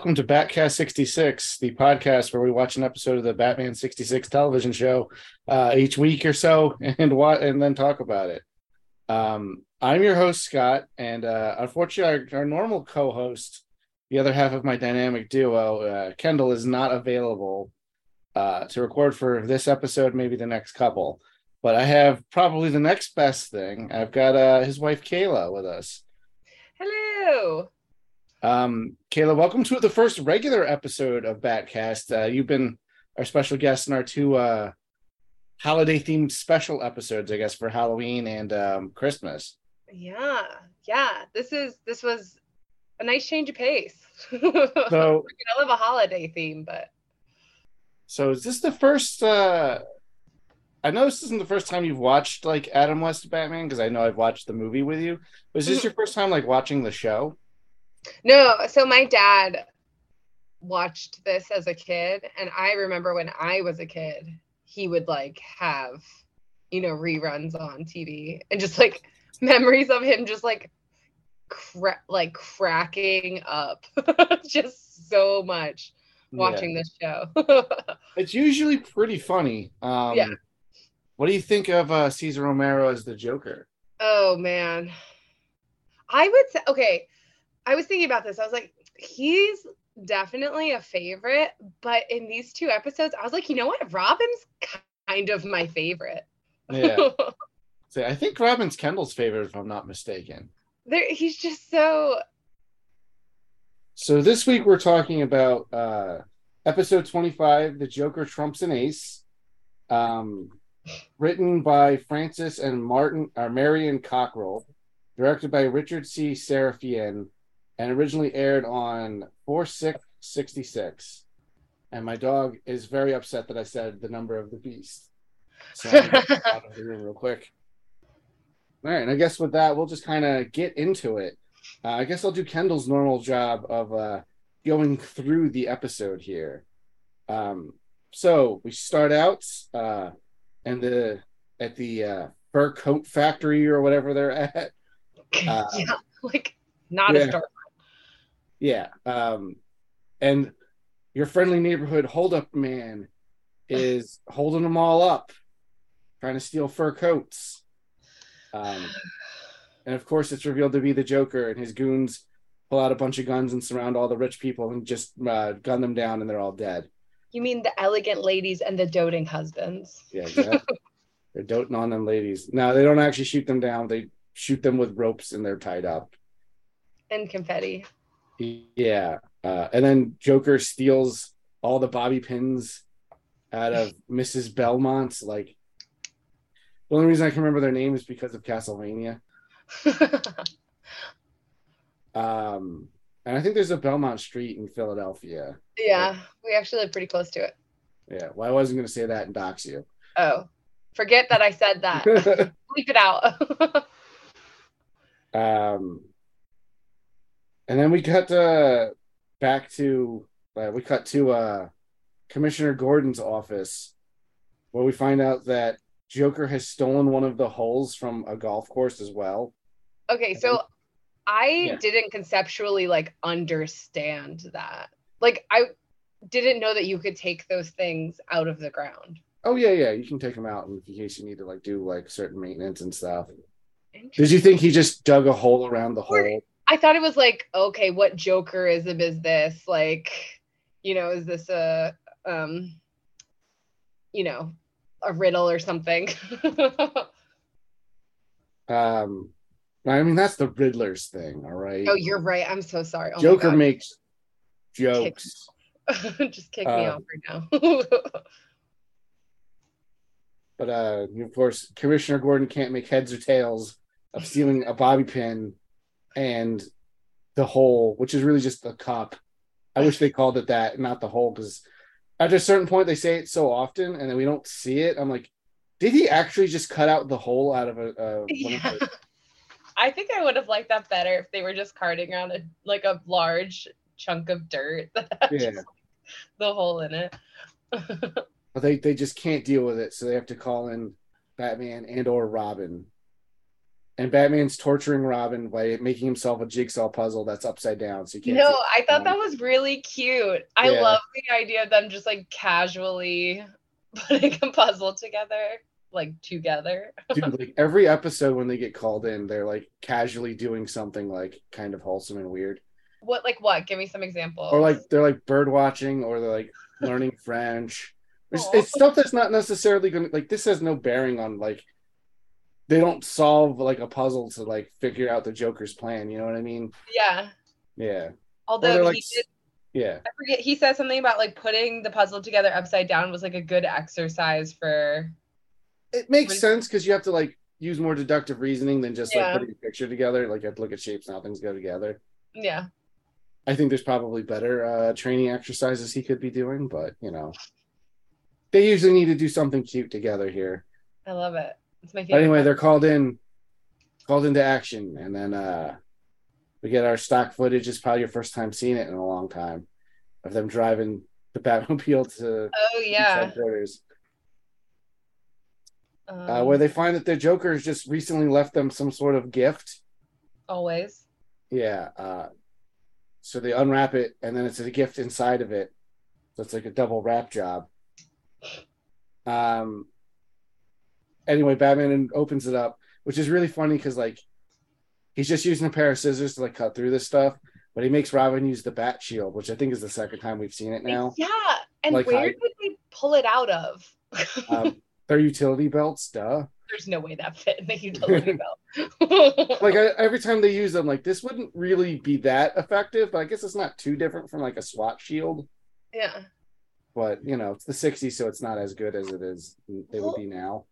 welcome to Batcast 66, the podcast where we watch an episode of the Batman 66 television show uh, each week or so and what and then talk about it. Um, I'm your host, Scott, and uh, unfortunately, our, our normal co host, the other half of my dynamic duo, uh, Kendall, is not available uh, to record for this episode, maybe the next couple. But I have probably the next best thing. I've got uh, his wife, Kayla, with us. Hello. Um, Kayla, welcome to the first regular episode of Batcast. Uh, you've been our special guest in our two uh, holiday themed special episodes, I guess, for Halloween and um, Christmas. Yeah, yeah. This is this was a nice change of pace. So, I love a holiday theme, but so is this the first? Uh, I know this isn't the first time you've watched like Adam West Batman because I know I've watched the movie with you. Was this your first time like watching the show? No. So my dad watched this as a kid, and I remember when I was a kid, he would like have you know reruns on TV and just like memories of him just like cra- like cracking up just so much watching this show. It's usually pretty funny. Um, Yeah. What do you think of uh, Cesar Romero as the Joker? Oh man. I would say okay. I was thinking about this. I was like, he's definitely a favorite, but in these two episodes, I was like, you know what? Robin's kind of my favorite. Yeah. So I think Robin's Kendall's favorite, if I'm not mistaken. there he's just so So this week we're talking about uh, episode 25, The Joker Trumps an Ace, um, written by Francis and Martin or Marian Cockrell, directed by Richard C. Sarafian, and originally aired on 4666. And my dog is very upset that I said the number of the beast. So I'm out of the room real quick. All right, and I guess with that, we'll just kind of get into it. Uh, I guess I'll do Kendall's normal job of uh, going through the episode here. Um, so we start out uh, and the at the uh, fur coat factory or whatever they're at. Uh, yeah, like not yeah. a star. Yeah, um, and your friendly neighborhood holdup man is holding them all up, trying to steal fur coats. Um, and of course, it's revealed to be the Joker, and his goons pull out a bunch of guns and surround all the rich people and just uh, gun them down, and they're all dead. You mean the elegant ladies and the doting husbands. Yeah, exactly. they're doting on them ladies. No, they don't actually shoot them down. They shoot them with ropes, and they're tied up. And confetti. Yeah. Uh, and then Joker steals all the bobby pins out of Mrs. Belmont's. Like, the only reason I can remember their name is because of Castlevania. Um, and I think there's a Belmont Street in Philadelphia. yeah, we actually live pretty close to it. Yeah. Well, I wasn't going to say that and dox you. Oh, forget that I said that. Bleep it out. um, and then we cut uh, back to uh, we cut to uh, Commissioner Gordon's office, where we find out that Joker has stolen one of the holes from a golf course as well. okay, so I Yeah. didn't conceptually like understand that. Like I didn't know that you could take those things out of the ground. Oh yeah, yeah, you can take them out in case you need to like do like certain maintenance and stuff. Did you think he just dug a hole around the Or- hole? I thought it was like, okay, what Jokerism is this? Like, you know, is this a um you know, a riddle or something? Um, I mean that's the Riddler's thing, all right. oh, you're right. I'm so sorry. Oh Joker makes jokes. just kick me Uh, off right now. But uh, of course, Commissioner Gordon can't make heads or tails of stealing a bobby pin and the hole, which is really just the cup. I wish they called it that, not the hole, because at a certain point they say it so often, and then we don't see it. I'm like, did he actually just cut out the hole out of a? One of Yeah. I think I would have liked that better if they were just carting around a like a large chunk of dirt that had Yeah. just, the hole in it. but they they just can't deal with it, so they have to call in Batman and or Robin. And Batman's torturing Robin by making himself a jigsaw puzzle that's upside down. So you can't. No, I thought that was really cute. I Yeah. love the idea of them just like casually putting a puzzle together, like together. Dude, like every episode when they get called in, they're like casually doing something like kind of wholesome and weird. What like what? Give me some examples. Or like they're like bird watching or they're like learning French. It's, it's stuff that's not necessarily gonna like this has no bearing on like they don't solve like a puzzle to like figure out the Joker's plan, you know what I mean? yeah. Yeah. Although like he did, yeah. I forget he said something about like putting the puzzle together upside down was like a good exercise for It makes sense because you have to like use more deductive reasoning than just like putting a picture together. Like you have to look at shapes and how things go together. yeah. I think there's probably better uh, training exercises he could be doing, but you know, they usually need to do something cute together here. I love it. It's my But favorite. anyway, they're called in, called into action, and then uh, we get our stock footage. It's probably your first time seeing it in a long time of them driving the Batmobile to Oh yeah. headquarters, Um, uh, where they find that their Joker has just recently left them some sort of gift. always. Yeah. Uh, so they unwrap it, and then it's a gift inside of it. So it's like a double wrap job. Um. Anyway, Batman opens it up, which is really funny because like he's just using a pair of scissors to like cut through this stuff, but he makes Robin use the Bat Shield, which I think is the second time we've seen it now. Yeah. And Like where I- did they pull it out of? Um, they're utility belts, duh. There's no way that fit in the utility belt. Like I, every time they use them, like this wouldn't really be that effective, but I guess it's not too different from like a SWAT shield. yeah. but you know it's the 60s so it's not as good as it is it would be now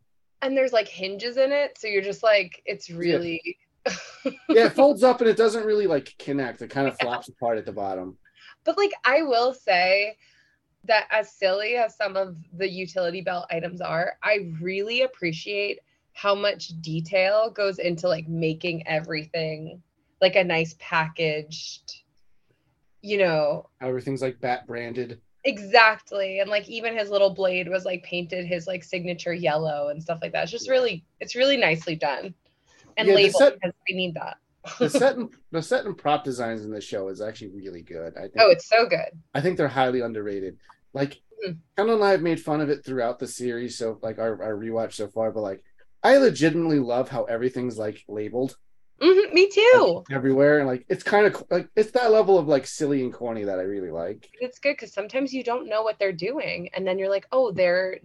And there's like hinges in it, so you're just like it's really yeah it folds up and it doesn't really like connect. It kind of flops apart at the bottom. But like I will say that as silly as some of the utility belt items are, I really appreciate how much detail goes into like making everything like a nice packaged, you know, everything's like bat branded exactly. And like even his little blade was like painted his like signature yellow and stuff like that. It's just really it's really nicely done. And Yeah, labeled set- because I need that. the set and the set and prop designs in the show is actually really good i think Oh, it's so good. i think they're highly underrated like Hmm. Kendall and I have made fun of it throughout the series, so like our, our rewatch so far, but like I legitimately love how everything's like labeled Mhm, me too. everywhere, and like it's kind of like it's that level of like silly and corny that I really like. it's good because sometimes you don't know what they're doing and then you're like oh they're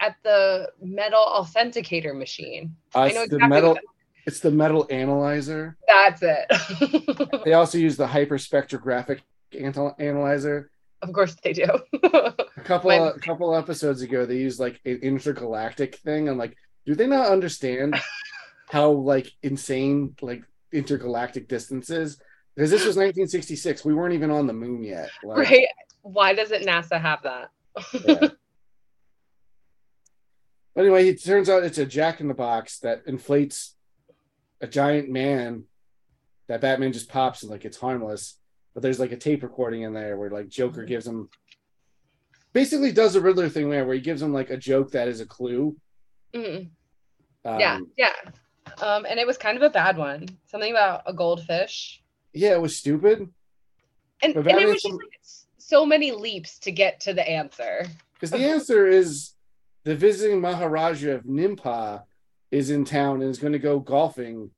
at the metal authenticator machine Uh, I it's know the metal, it's the metal analyzer. that's it They also use the hyperspectrographic anal- analyzer. of course they do A couple My- a couple episodes ago, they used like an intergalactic thing. I'm like, do they not understand how like insane like intergalactic distances? Because this was 1966, we weren't even on the moon yet. Like, right why doesn't nasa have that yeah. But anyway, it turns out it's a Jack in the Box that inflates a giant man that Batman just pops and like it's harmless. But there's like a tape recording in there where like Joker gives him basically does a Riddler thing there where he gives him like a joke that is a clue. Mhm. Um, yeah yeah um and it was kind of a bad one something about a goldfish Yeah, it was stupid. and, and it was just some- like so many leaps to get to the answer Because the answer is the visiting Maharaja of Nimpa is in town and is going to go golfing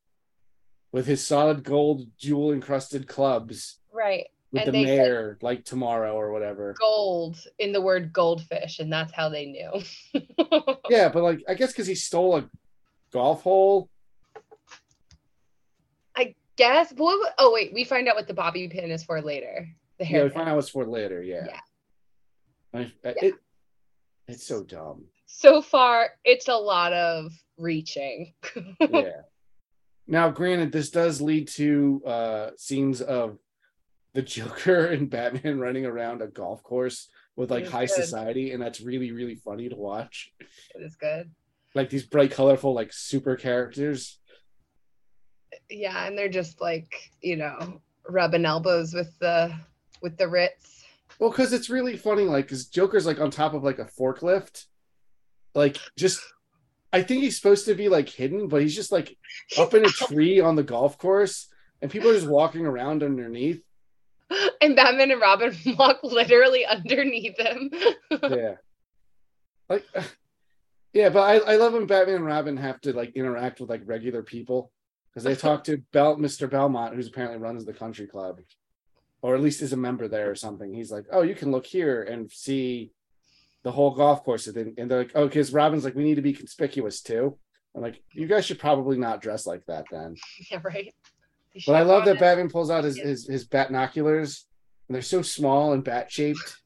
with his solid gold jewel encrusted clubs right with And the mayor like tomorrow or whatever. gold in the word goldfish and that's how they knew Yeah, but like I guess because he stole a golf hole. Guess. What, oh wait, we find out what the bobby pin is for later. The Yeah, hair. we find out what's for later. Yeah, Yeah. I- It, it's so dumb. So far, it's a lot of reaching. yeah. Now, granted, this does lead to uh scenes of the Joker and Batman running around a golf course with like high good. society, and that's really, really funny to watch. it is good. Like these bright, colorful, like super characters. Yeah, and they're just like you know rubbing elbows with the with the Ritz. Well, because it's really funny, like, because Joker's like on top of like a forklift, like just. I think he's supposed to be like hidden, but he's just like up in a tree on the golf course, and people are just walking around underneath. And Batman and Robin walk literally underneath him. Yeah, like, yeah, but I, I love when Batman and Robin have to like interact with like regular people because they talk to Bel, Mr. Belmont, who's apparently runs the country club, or at least is a member there or something. He's like, oh, you can look here and see the whole golf course, and they're like, oh, because Robin's like, we need to be conspicuous too. I'm like, you guys should probably not dress like that then. yeah, right. But I love that Batman pulls out his his, his batnoculars, and they're so small and bat shaped.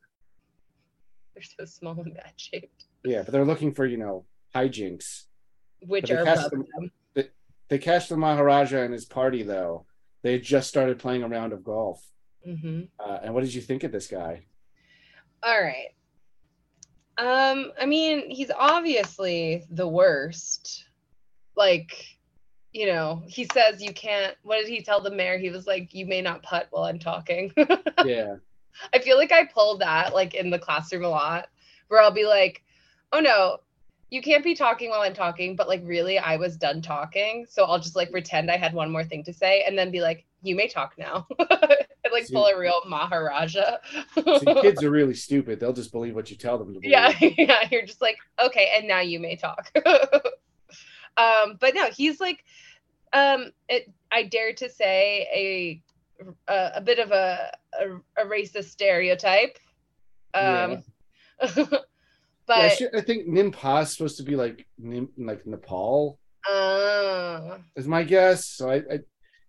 They're so small and bad shaped, Yeah, but they're looking for you know hijinks. which are above them. They catch the Maharaja and his party though. They had just started playing a round of golf. hmm Uh, and what did you think of this guy? All right. Um, I mean, he's obviously the worst. Like, you know, he says you can't. What did he tell the mayor? He was like, "You may not putt while I'm talking." Yeah, I feel like I pulled that like in the classroom a lot, where I'll be like, "Oh no, you can't be talking while I'm talking," but like really, I was done talking, so I'll just like pretend I had one more thing to say, and then be like, "You may talk now," and like See- pull a real Maharaja. Kids are really stupid. They'll just believe what you tell them to believe. yeah, yeah, you're just like, okay, and now you may talk. um, but no, he's like, um, it, I dare to say a a, a bit of a, a a racist stereotype. Um, Yeah, but I, should- I think Nimpa is supposed to be like Nim, like Nepal uh, is my guess. So I, I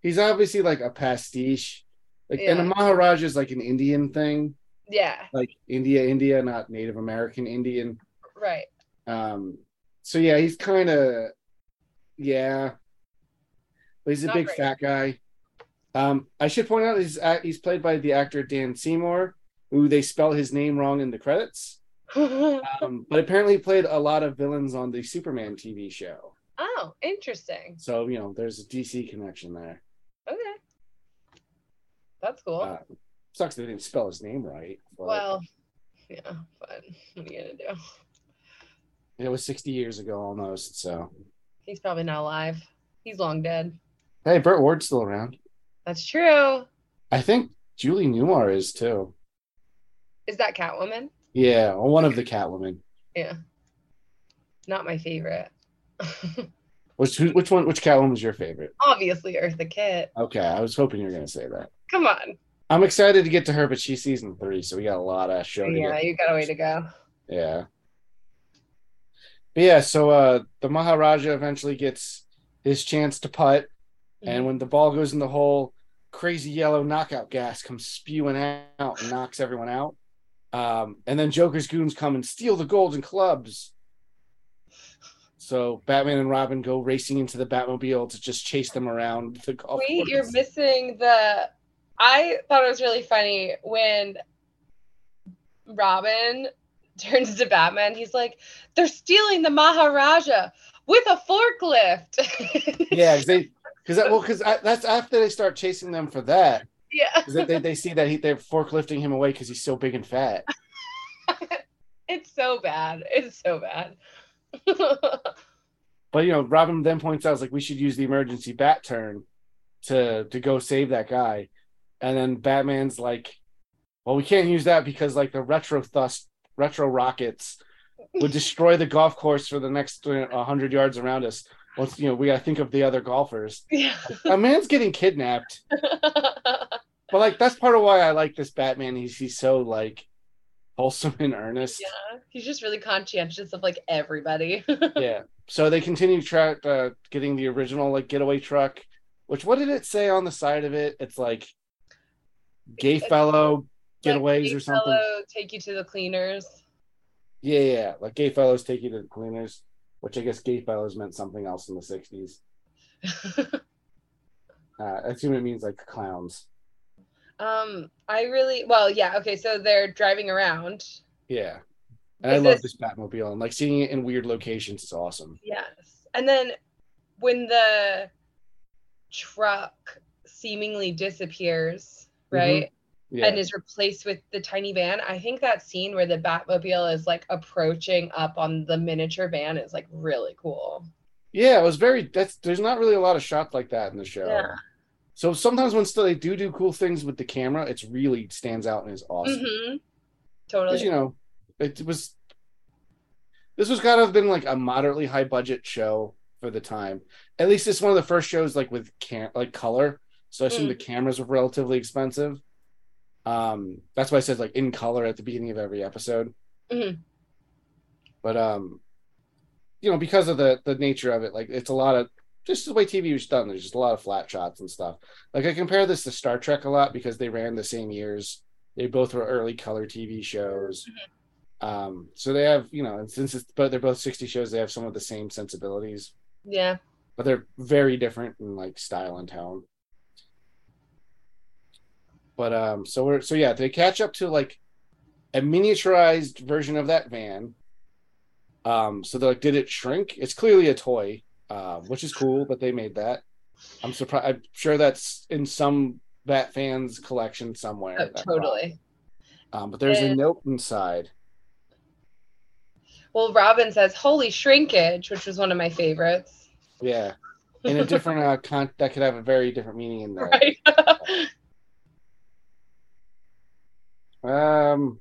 he's obviously like a pastiche. Like and a Yeah. Maharaja is like an Indian thing, yeah, like India, India, not Native American Indian. right. Um, so yeah, he's kind of yeah, but he's a Not big great. fat guy. Um, I should point out he's uh, he's played by the actor Dan Seymour, who they spell his name wrong in the credits. Um, but apparently played a lot of villains on the Superman TV show. oh, interesting. So you know, there's a DC connection there. Okay, that's cool. Uh, sucks they didn't spell his name right. but well, yeah, but what are you gonna do? it was 60 years ago almost. So He's probably not alive. He's long dead. hey, Burt Ward's still around. That's true. I think Julie Newmar is too. Is that Catwoman? Yeah, one of the Catwomen. Yeah. Not my favorite. Which which one? Which Catwoman was your favorite? Obviously, Eartha Kitt. Okay, I was hoping you were gonna say that. Come on. I'm excited to get to her, but she's season three, so we got a lot of show to Yeah, you got a way to go. Yeah. But yeah, so uh the Maharaja eventually gets his chance to putt, and when the ball goes in the hole, crazy yellow knockout gas comes spewing out and knocks everyone out. Um, and then Joker's goons come and steal the golden clubs. So Batman and Robin go racing into the Batmobile to just chase them around the golf Wait, you're missing the. I thought it was really funny when Robin turns to Batman. He's like, "They're stealing the Maharaja with a forklift." Yeah, because they because well because that's after they start chasing them for that. Yeah. they, they, see that he, they're forklifting him away because he's so big and fat. It's so bad. It's so bad. But you know, Robin then points out like we should use the emergency bat turn to to go save that guy, and then Batman's like, well, we can't use that because like the retro thrust retro rockets would destroy the golf course for the next hundred yards around us. Once you know, we gotta think of the other golfers. yeah. A man's getting kidnapped, but like that's part of why I like this Batman. He's he's so like wholesome and earnest. yeah. He's just really conscientious of like everybody. yeah. So they continue track uh, getting the original like getaway truck. Which what did it say on the side of it? It's like gay It's- fellow Like, getaways "Hey, or something. fellow, take you to the cleaners. Yeah, yeah, yeah. Like gay fellows take you to the cleaners, which I guess gay fellows meant something else in the '60s. Uh, I assume it means like clowns. Um, I really well, yeah. Okay, so they're driving around. Yeah. And I love this- this Batmobile and like seeing it in weird locations is awesome. Yes, and then when the truck seemingly disappears, Mm-hmm. right? Yeah. and is replaced with the tiny van. I think that scene where the Batmobile is like approaching up on the miniature van is like really cool. Yeah, it was very. That's there's not really a lot of shots like that in the show. Yeah. So sometimes when still they do do cool things with the camera, it's really stands out and is awesome. hmm Totally. you know, it was. This was kind of been like a moderately high budget show for the time. At least it's one of the first shows like with cam like color. So I assume Mm. the cameras were relatively expensive. Um, that's why I said like in color at the beginning of every episode. Mhm. But um, you know, because of the the nature of it, like it's a lot of just the way TV was done. There's just a lot of flat shots and stuff. Like I compare this to Star Trek a lot because they ran the same years. They both were early color TV shows. Um, so they have, you know, and since it's but they're both 60 shows, they have some of the same sensibilities, Yeah. but they're very different in like style and tone. But um, so we're so yeah, they catch up to like a miniaturized version of that van. Um, so they're like, did it shrink? It's clearly a toy, uh, which is cool, but they made that. I'm surprised. I'm sure that's in some Bat fans collection somewhere. Oh, totally. Um, but there's a note inside. Well, Robin says, "Holy shrinkage," which was one of my favorites. Yeah, in a different uh, con- that could have a very different meaning in there. Right. Um,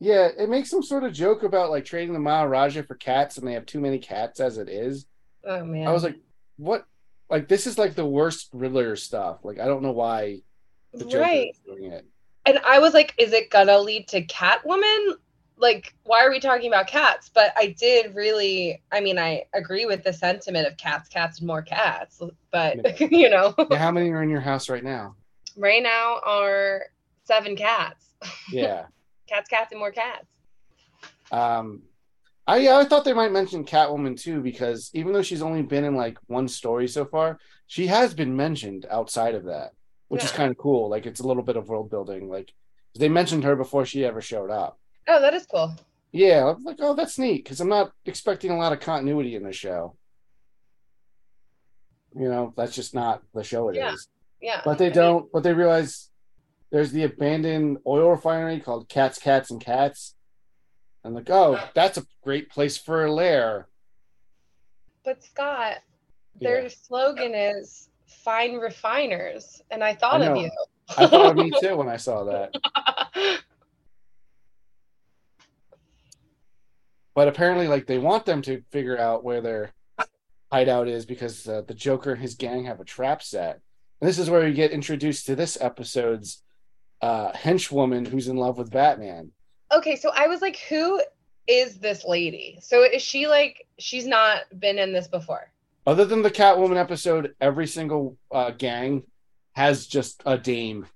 yeah, it makes some sort of joke about like trading the Maharaja for cats, and they have too many cats as it is. Oh man. I was like, what? Like this is like the worst Riddler stuff. Like I don't know why the Joker right. is doing it. And I was like, is it gonna lead to Catwoman? Like, why are we talking about cats? But I did really, I mean, I agree with the sentiment of cats, cats, and more cats. But, you know, Yeah, how many are in your house right now? right now are seven cats. Yeah. Cats, cats, and more cats. Um, I yeah, I thought they might mention Catwoman too because even though she's only been in like one story so far, she has been mentioned outside of that, which is kind of cool. Like it's a little bit of world building. Like they mentioned her before she ever showed up. Oh, that is cool. Yeah, I'm like, oh, that's neat because I'm not expecting a lot of continuity in the show. You know, that's just not the show it is. Yeah. Yeah. But they I don't. But they realize there's the abandoned oil refinery called Cats, Cats, and Cats. And like, oh, that's a great place for a lair. But Scott, their Yeah. slogan is "Fine Refiners," and I thought I of you. I thought of me too when I saw that. But apparently, like, they want them to figure out where their hideout is because uh, the Joker and his gang have a trap set. And this is where we get introduced to this episode's uh, henchwoman who's in love with Batman. Okay, so I was like, who is this lady? So is she like she's not been in this before? Other than the Catwoman episode, every single uh, gang has just a dame,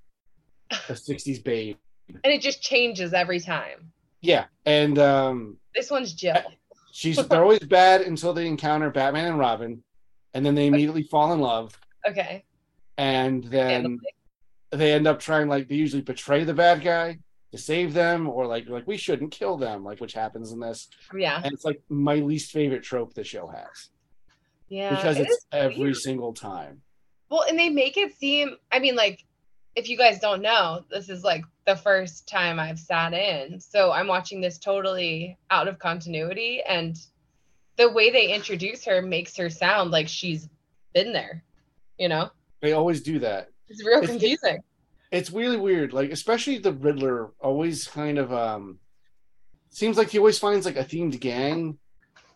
a 60s babe. And it just changes every time. Yeah. And um, This one's Jill. she's they're always bad until they encounter Batman and Robin. And then they immediately fall in love. Okay. And then they end up trying like they usually betray the bad guy to save them or like like we shouldn't kill them like which happens in this Yeah. and it's like my least favorite trope the show has Yeah. because it it's every weird. single time Well, and they make it seem, I mean, like, if you guys don't know, this is like the first time I've sat in. So I'm watching this totally out of continuity. And the way they introduce her makes her sound like she's been there, you know? they always do that It's real confusing. It's really weird like especially the riddler always kind of um seems like he always finds like a themed gang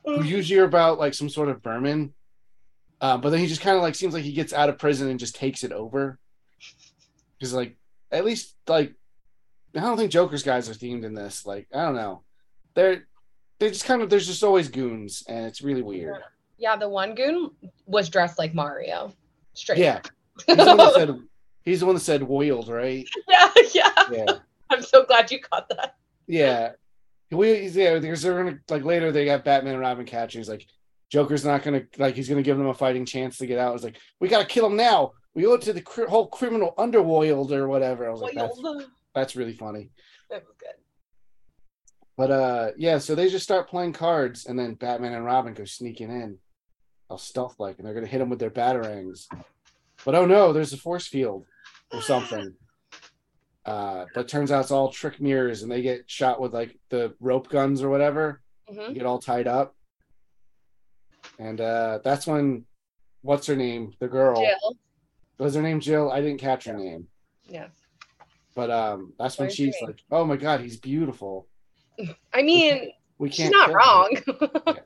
who usually are about like some sort of vermin. Uh, but then he just kind of like seems like he gets out of prison and just takes it over. Because like at least like i don't think joker's guys are themed in this like i don't know. They're they just kind of there's just always goons and it's really weird. Yeah, the one goon was dressed like Mario. Straight. yeah. he's the one that said he's the one that said Wild, right yeah, yeah. yeah I'm so glad you caught that. Yeah. We yeah, because they're gonna like later they got Batman and Robin catching. He's like, Joker's not gonna like he's gonna give them a fighting chance to get out. It's like we gotta kill him now. We owe it to the cr- whole criminal underworld or whatever. I was like, that's, that's really funny. That was good. But uh, yeah, so they just start playing cards, and then Batman and Robin go sneaking in, all stealth like, and they're gonna hit him with their batarangs. But oh no, there's a force field or something. Uh, but turns out it's all trick mirrors, and they get shot with like the rope guns or whatever. Mhm. get all tied up. And uh, that's when what's her name? The girl Jill. was her name Jill. I didn't catch her name, Yeah. but um, that's when she's like, "Oh my god, he's beautiful." I mean, We she's can't. She's not kill him."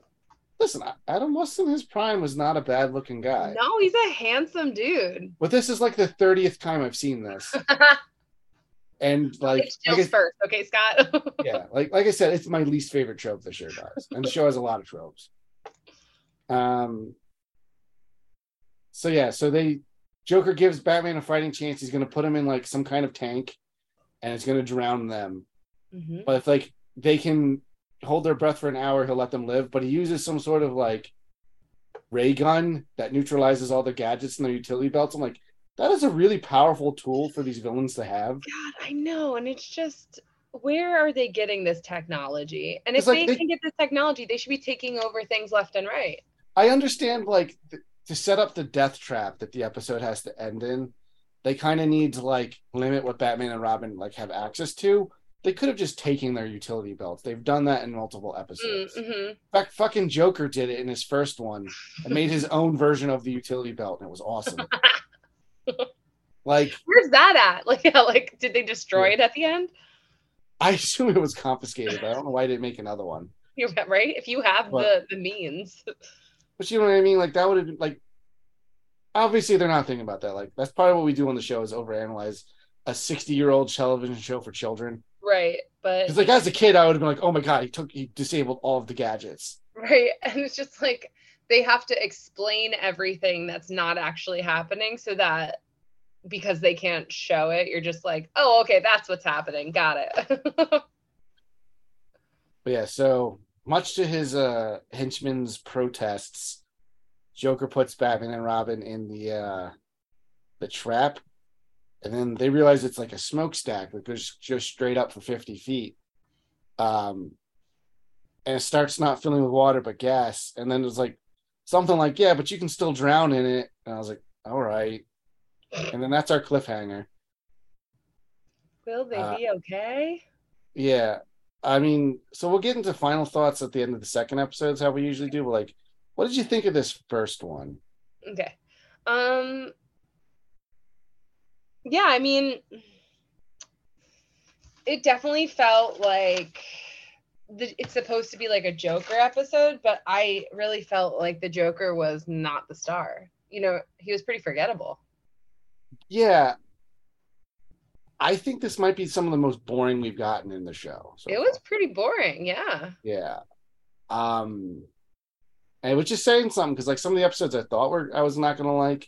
Listen, Adam West in his prime was not a bad looking guy. no, he's a handsome dude. But this is like the thirtieth time I've seen this, and like, like I- first, okay, Scott? yeah, like like I said, it's my least favorite trope the show does, and the show has a lot of tropes. Um. So yeah, so they Joker gives Batman a fighting chance. He's going to put him in like some kind of tank, and it's going to drown them. Mhm. But if like they can hold their breath for an hour, he'll let them live. But he uses some sort of like ray gun that neutralizes all the gadgets and their utility belts. I'm like, that is a really powerful tool for these villains to have. God, I know, and it's just where are they getting this technology? And if like they, they- can get this technology, they should be taking over things left and right. I understand like th- to set up the death trap that the episode has to end in. They kind of need to like limit what Batman and Robin like have access to. They could have just taken their utility belts. They've done that in multiple episodes. Mm-hmm. In fact, fucking Joker did it in his first one and made his own version of the utility belt, and it was awesome. like, Where's that at? Like, yeah, like, did they destroy it at the end? I assume it was confiscated, but I don't know why they didn't make another one. You're right. If you have But- the the means, But you know what I mean? Like that would have been like obviously they're not thinking about that. Like that's of what we do on the show is overanalyze a 60 year old television show for children. Right? But Because like as a kid, I would have been like, oh my god, he took he disabled all of the gadgets. right, and it's just like they have to explain everything that's not actually happening, so that because they can't show it, you're just like, oh, okay, that's what's happening. Got it. But yeah, so much to his uh henchman's protests, Joker puts Batman and Robin in the uh the trap, and then they realize it's like a smokestack that goes just straight up for 50 feet. Um and it starts not filling with water but gas. And then it's like something like, Yeah, but you can still drown in it. And I was like, All right. And then that's our cliffhanger. Will they Uh, be okay? Yeah. I mean, so we'll get into final thoughts at the end of the second episodes, how we usually do. But like, what did you think of this first one? Okay. Um Yeah, I mean it definitely felt like the, it's supposed to be like a Joker episode, but I really felt like the Joker was not the star. You know, he was pretty forgettable. Yeah. I think this might be some of the most boring we've gotten in the show. so it was pretty boring, yeah. yeah. Um, and it was just saying something because like some of the episodes I thought were I was not gonna like,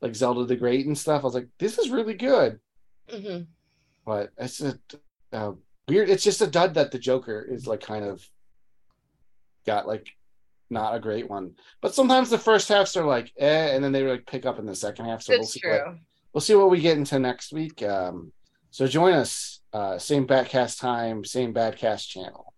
like Zelda the Great and stuff. I was like, this is really good, hmm but it's a uh, weird. It's just a dud that the Joker is like kind of got like not a great one. But sometimes the first halves are like eh, and then they like pick up in the second half. So we'll That's see what, we'll see what we get into next week. Um, so join us, uh, same Batcast time, same Batcast channel.